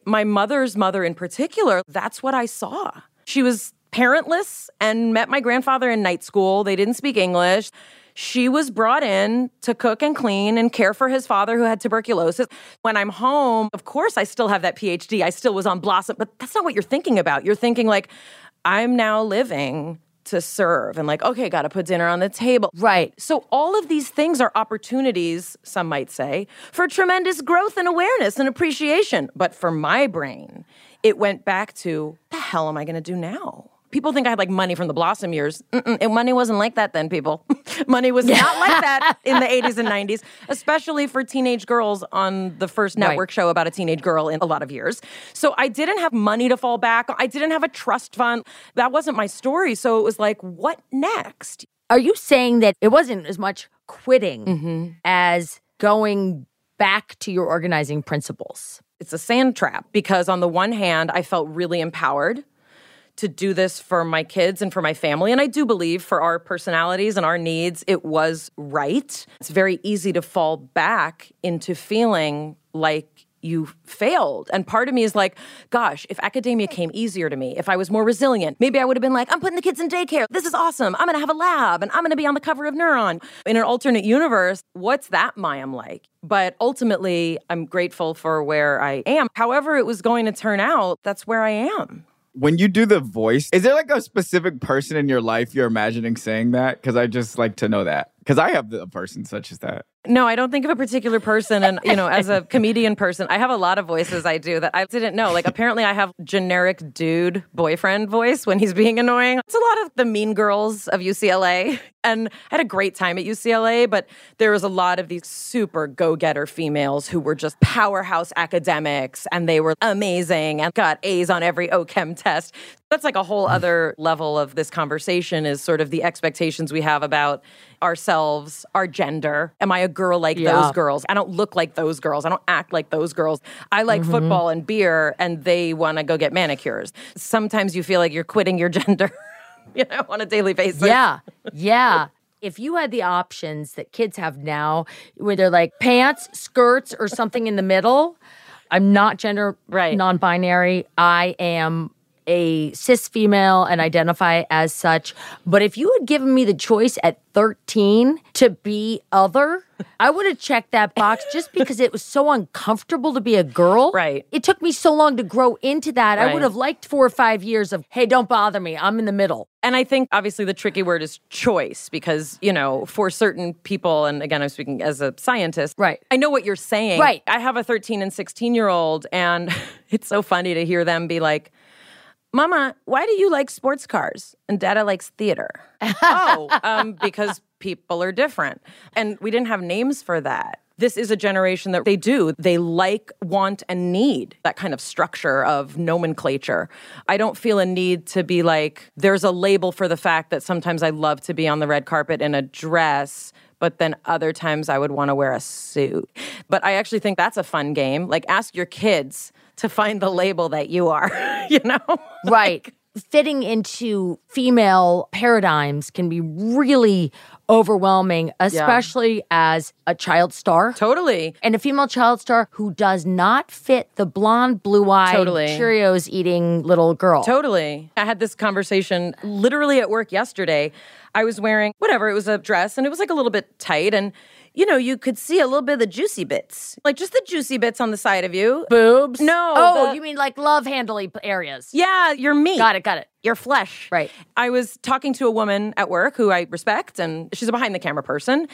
my mother's mother in particular, that's what I saw. She was parentless and met my grandfather in night school. They didn't speak English. She was brought in to cook and clean and care for his father who had tuberculosis. When I'm home, of course, I still have that PhD. I still was on Blossom, but that's not what you're thinking about. You're thinking, like, I'm now living to serve and, like, okay, got to put dinner on the table. Right. So, all of these things are opportunities, some might say, for tremendous growth and awareness and appreciation. But for my brain, it went back to the hell am I going to do now? People think I had like money from the Blossom years. Mm-mm, and money wasn't like that then, people. money was not like that in the 80s and 90s, especially for teenage girls on the first network show about a teenage girl in a lot of years. So I didn't have money to fall back. I didn't have a trust fund. That wasn't my story. So it was like, what next? Are you saying that it wasn't as much quitting Mm-hmm. as going back to your organizing principles? it's a sand trap because on the one hand i felt really empowered to do this for my kids and for my family and i do believe for our personalities and our needs it was right. It's very easy to fall back into feeling like you failed. And part of me is like gosh if academia came easier to me if i was more resilient maybe i would have been like i'm putting the kids in daycare. This is awesome. I'm going to have a lab and i'm going to be on the cover of neuron. In an alternate universe what's that mayim like? But ultimately, I'm grateful for where I am. However, it was going to turn out, that's where I am. When you do the voice, is there like a specific person in your life you're imagining saying that? Because I just like to know that. Because I have a person such as that. No, I don't think of a particular person. And, you know, as a comedian person, I have a lot of voices I do that I didn't know. Like, apparently, I have generic dude boyfriend voice when he's being annoying. It's a lot of the mean girls of UCLA. And I had a great time at UCLA, but there was a lot of these super go getter females who were just powerhouse academics and they were amazing and got A's on every OChem test. That's like a whole mm. other level of this conversation is sort of the expectations we have about ourselves, our gender. Am I a girl like Yeah. those girls? I don't look like those girls. I don't act like those girls. I like mm-hmm. football and beer, and they want to go get manicures. Sometimes you feel like you're quitting your gender, you know, on a daily basis. Yeah. Yeah. If you had the options that kids have now, where they're like pants, skirts, or something in the middle, I'm not gender Right. non binary. I am a cis female and identify as such. But if you had given me the choice at 13 to be other, I would have checked that box just because it was so uncomfortable to be a girl. Right. It took me so long to grow into that. I would have liked four or five years of, hey, don't bother me. I'm in the middle. And I think obviously the tricky word is choice because, you know, for certain people, and again, I'm speaking as a scientist. Right. I know what you're saying. Right. I have a 13 and 16 year old, and it's so funny to hear them be like, Mama, why do you like sports cars? And Dada likes theater. oh, um, because people are different. And we didn't have names for that. This is a generation that they do. They like, want, and need that kind of structure of nomenclature. I don't feel a need to be like, there's a label for the fact that sometimes I love to be on the red carpet in a dress, but then other times I would want to wear a suit. But I actually think that's a fun game. Like, ask your kids to find the label that you are, you know? Right. Fitting into female paradigms can be really overwhelming, especially as a child star. Totally. And a female child star who does not fit the blonde, blue eyed, Totally. Cheerios eating little girl. Totally. I had this conversation literally at work yesterday. I was wearing whatever, it was a dress and it was like a little bit tight and you know, you could see a little bit of the juicy bits. Like just the juicy bits on the side of you. Boobs? No, Oh, the- you mean like love handly areas? Yeah, your meat. Got it, got it. Your flesh. Right. I was talking to a woman at work who I respect and she's a behind the camera person.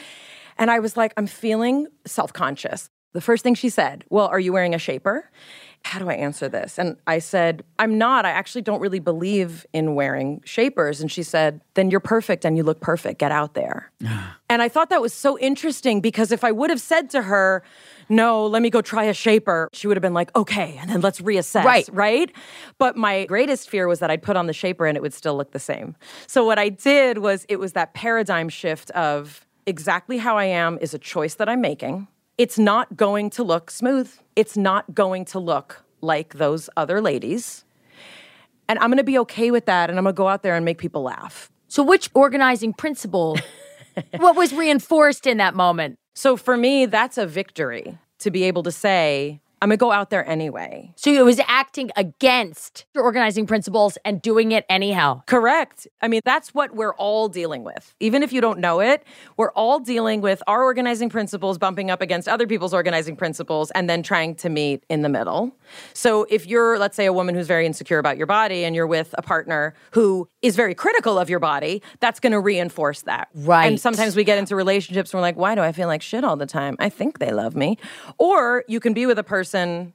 And I was like, I'm feeling self conscious. The first thing she said, Well, are you wearing a shaper? How do I answer this? And I said, I'm not. I actually don't really believe in wearing shapers. And she said, Then you're perfect and you look perfect. Get out there. and I thought that was so interesting because if I would have said to her, No, let me go try a shaper, she would have been like, Okay, and then let's reassess. Right. Right. But my greatest fear was that I'd put on the shaper and it would still look the same. So what I did was it was that paradigm shift of exactly how I am is a choice that I'm making. It's not going to look smooth. It's not going to look like those other ladies. And I'm going to be okay with that and I'm going to go out there and make people laugh. So, which organizing principle? what was reinforced in that moment? So for me, that's a victory to be able to say, I'm going to go out there anyway. So it was acting against your organizing principles and doing it anyhow. Correct. I mean, that's what we're all dealing with. Even if you don't know it, we're all dealing with our organizing principles bumping up against other people's organizing principles and then trying to meet in the middle. So if you're, let's say, a woman who's very insecure about your body and you're with a partner who is very critical of your body, that's going to reinforce that. Right. And sometimes we get into relationships and we're like, why do I feel like shit all the time? I think they love me. Or you can be with a person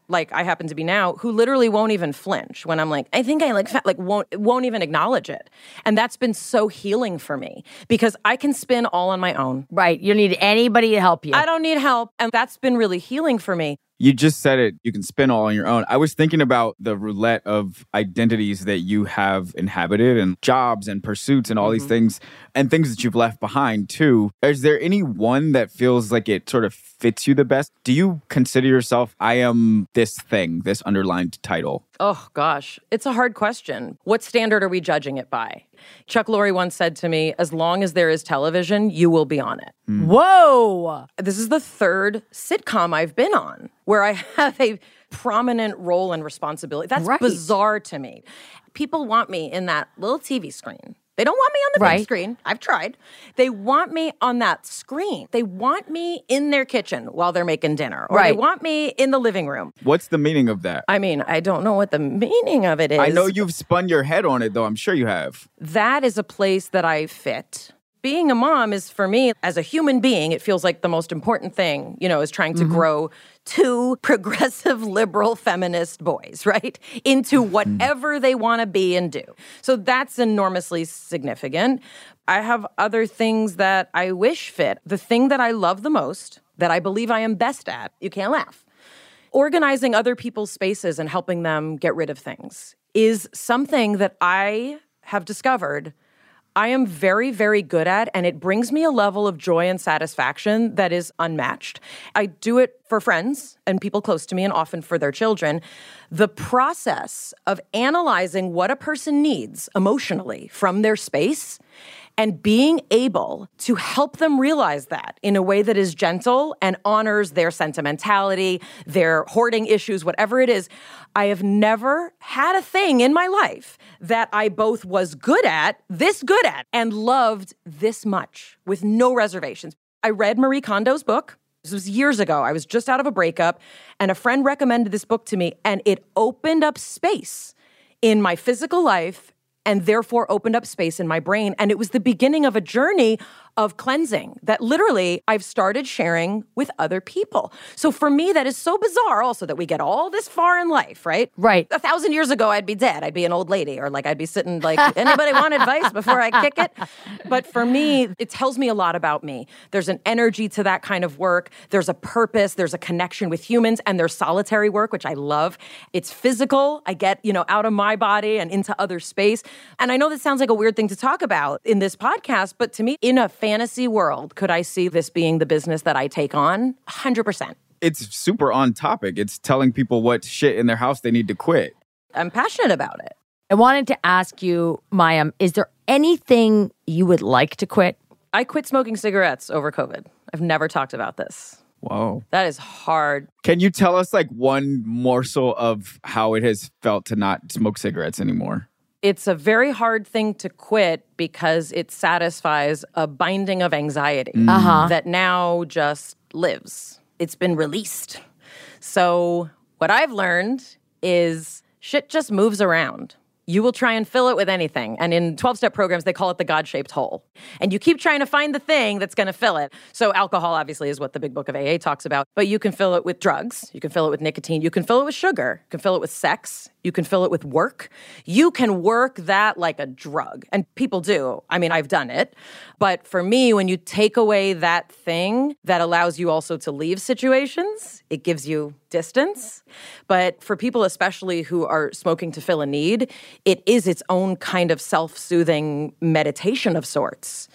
like I happen to be now who literally won't even flinch when I'm like, I think I like fat, like won't won't even acknowledge it. And that's been so healing for me because I can spin all on my own. Right. You don't need anybody to help you. I don't need help. And that's been really healing for me. You just said it. You can spin all on your own. I was thinking about the roulette of identities that you have inhabited and jobs and pursuits and all these mm-hmm. things and things that you've left behind too. Is there any one that feels like it sort of fits you the best? Do you consider yourself, I am this thing, this underlined title? Oh gosh, it's a hard question. What standard are we judging it by? Chuck Lorre once said to me, as long as there is television, you will be on it. Hmm. Whoa. This is the third sitcom I've been on where I have a prominent role and responsibility. That's Right. bizarre to me. People want me in that little TV screen. They don't want me on the Right. big screen. I've tried. They want me on that screen. They want me in their kitchen while they're making dinner, or they want me in the living room. What's the meaning of that? I mean, I don't know what the meaning of it is. I know you've spun your head on it though. I'm sure you have. that is a place that I fit. Being a mom is for me, as a human being, it feels like the most important thing, you know, is trying to mm-hmm. grow two progressive liberal feminist boys, right? Into mm-hmm. whatever they want to be and do. So that's enormously significant. I have other things that I wish fit. The thing that I love the most, that I believe I am best at, you can't laugh organizing other people's spaces and helping them get rid of things is something that I have discovered I am very, very good at, and it brings me a level of joy and satisfaction that is unmatched. I do it for friends and people close to me, and often for their children. The process of analyzing what a person needs emotionally from their space And being able to help them realize that in a way that is gentle and honors their sentimentality, their hoarding issues, whatever it is. I have never had a thing in my life that I both was good at, this good at, and loved this much with no reservations. I read Marie Kondo's book. This was years ago. I was just out of a breakup, and a friend recommended this book to me, and it opened up space in my physical life and therefore opened up space in my brain. And it was the beginning of a journey of cleansing that literally I've started sharing with other people. So for me, that is so bizarre also that we get all this far in life, right? Right. A thousand years ago, I'd be dead. I'd be an old lady, or like I'd be sitting like, anybody want advice before I kick it? But for me, it tells me a lot about me. There's an energy to that kind of work. There's a purpose. There's a connection with humans, and there's solitary work, which I love. It's physical. I get, you know, out of my body and into other space. And I know this sounds like a weird thing to talk about in this podcast, but to me, in a fantasy world, could I see this being the business that I take on? 100%. It's super on topic. It's telling people what shit in their house they need to quit. I'm passionate about it. I wanted to ask you, Mayim, is there anything you would like to quit? I quit smoking cigarettes over COVID. I've never talked about this. Whoa. That is hard. Can you tell us like one morsel of how it has felt to not smoke cigarettes anymore? It's a very hard thing to quit because it satisfies a binding of anxiety Uh-huh. that now just lives. It's been released. So, what I've learned is shit just moves around. You will try and fill it with anything. And in 12 step programs, they call it the God shaped hole. And you keep trying to find the thing that's going to fill it. So, alcohol obviously is what the big book of AA talks about, but you can fill it with drugs. You can fill it with nicotine. You can fill it with sugar. You can fill it with sex. You can fill it with work. You can work that like a drug. And people do. I mean, I've done it. But for me, when you take away that thing that allows you also to leave situations, it gives you distance. But for people, especially who are smoking to fill a need, it is its own kind of self soothing meditation of sorts.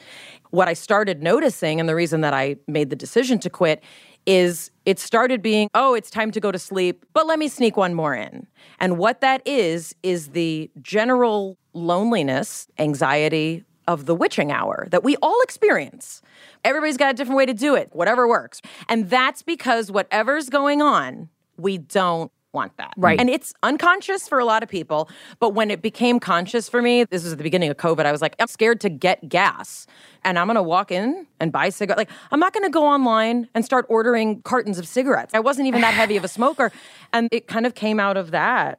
What I started noticing, and the reason that I made the decision to quit, is it started being, oh, it's time to go to sleep, but let me sneak one more in. And what that is, is the general loneliness, anxiety of the witching hour that we all experience. Everybody's got a different way to do it, whatever works. And that's because whatever's going on, we don't want that. Right. And it's unconscious for a lot of people. But when it became conscious for me, this was at the beginning of COVID, I was like, I'm scared to get gas. And I'm gonna walk in and buy cigarettes. Like, I'm not gonna go online and start ordering cartons of cigarettes. I wasn't even that heavy of a smoker. And it kind of came out of that.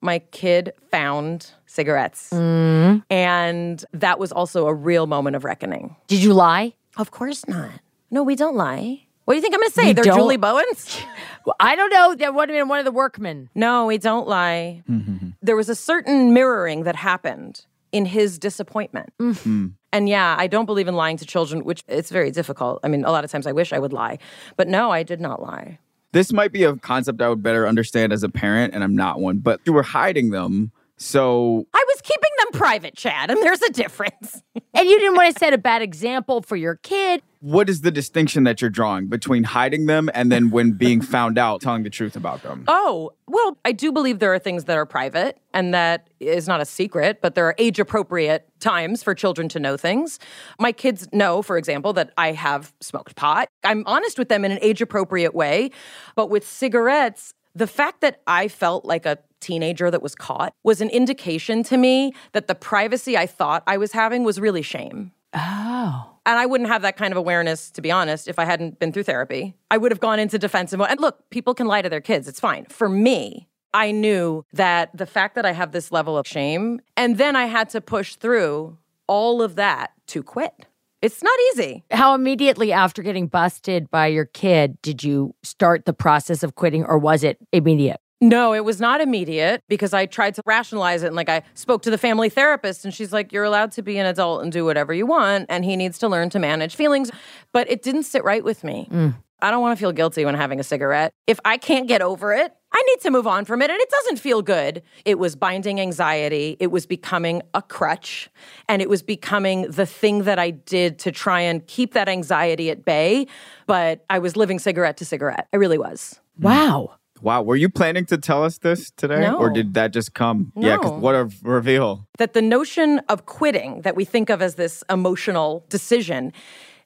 My kid found cigarettes. Mm-hmm. And that was also a real moment of reckoning. Did you lie? Of course not. No, we don't lie. What do you think I'm gonna say? You They're don't? Julie Bowens? Well, I don't know. That would have been one of the workmen. No, we don't lie. Mm-hmm. There was a certain mirroring that happened in his disappointment. Mm. Hmm. And yeah, I don't believe in lying to children, which it's very difficult. I mean, a lot of times I wish I would lie. But no, I did not lie. This might be a concept I would better understand as a parent, and I'm not one, but you were hiding them. So I was keeping them private, Chad, and there's a difference. And you didn't want to set a bad example for your kid. what is the distinction that you're drawing between hiding them and then when being found out, telling the truth about them? Oh, well, I do believe there are things that are private and that is not a secret, but there are age appropriate times for children to know things. My kids know, for example, that I have smoked pot. I'm honest with them in an age appropriate way. But with cigarettes, the fact that I felt like a teenager that was caught was an indication to me that the privacy I thought I was having was really shame. Oh. And I wouldn't have that kind of awareness, to be honest, if I hadn't been through therapy. I would have gone into defensive mode. And look, people can lie to their kids, it's fine. For me, I knew that the fact that I have this level of shame, and then I had to push through all of that to quit. It's not easy. How immediately after getting busted by your kid did you start the process of quitting, or was it immediate? No, it was not immediate because I tried to rationalize it. And like I spoke to the family therapist, and she's like, You're allowed to be an adult and do whatever you want. And he needs to learn to manage feelings. But it didn't sit right with me. Mm. I don't want to feel guilty when having a cigarette. If I can't get over it, I need to move on from it. And it doesn't feel good. It was binding anxiety. It was becoming a crutch. And it was becoming the thing that I did to try and keep that anxiety at bay. But I was living cigarette to cigarette. I really was. Hmm. Wow. Wow. Were you planning to tell us this today? No. Or did that just come? Yeah, 'cause No. what a reveal. that the notion of quitting that we think of as this emotional decision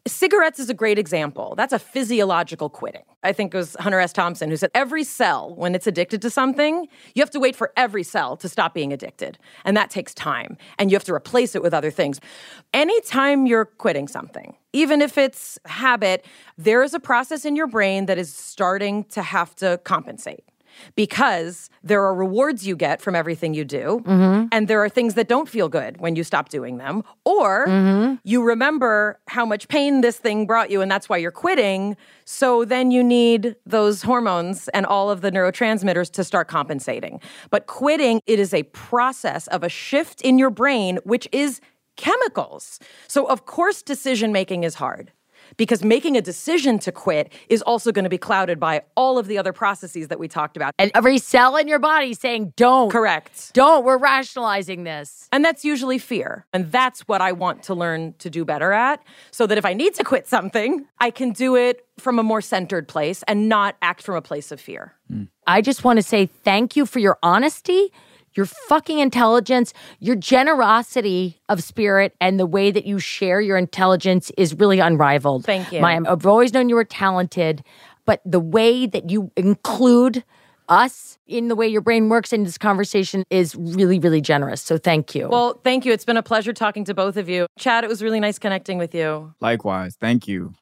cigarettes is a great example. That's a physiological quitting. I think it was hunter s. Thompson who said every cell when it's addicted to something you have to wait for every cell to stop being addicted and that takes time and you have to replace it with other things. Anytime you're quitting something even if it's habit there is a process in your brain that is starting to have to compensate because there are rewards you get from everything you do, mm-hmm. and there are things that don't feel good when you stop doing them, or mm-hmm. you remember how much pain this thing brought you, and that's why you're quitting. So then you need those hormones and all of the neurotransmitters to start compensating. But quitting, it is a process of a shift in your brain, which is chemicals. So, of course, decision making is hard because making a decision to quit is also going to be clouded by all of the other processes that we talked about. And every cell in your body saying, don't. Correct. Don't. We're rationalizing this. And that's usually fear. And that's what I want to learn to do better at so that if I need to quit something, I can do it from a more centered place and not act from a place of fear. Mm. I just want to say thank you for your honesty, your fucking intelligence, your generosity of spirit, and the way that you share your intelligence is really unrivaled. Thank you. Mayim, I've always known you were talented, but the way that you include us in the way your brain works in this conversation is really, really generous. So thank you. Well, thank you. It's been a pleasure talking to both of you. Chad, it was really nice connecting with you. Likewise. Thank you.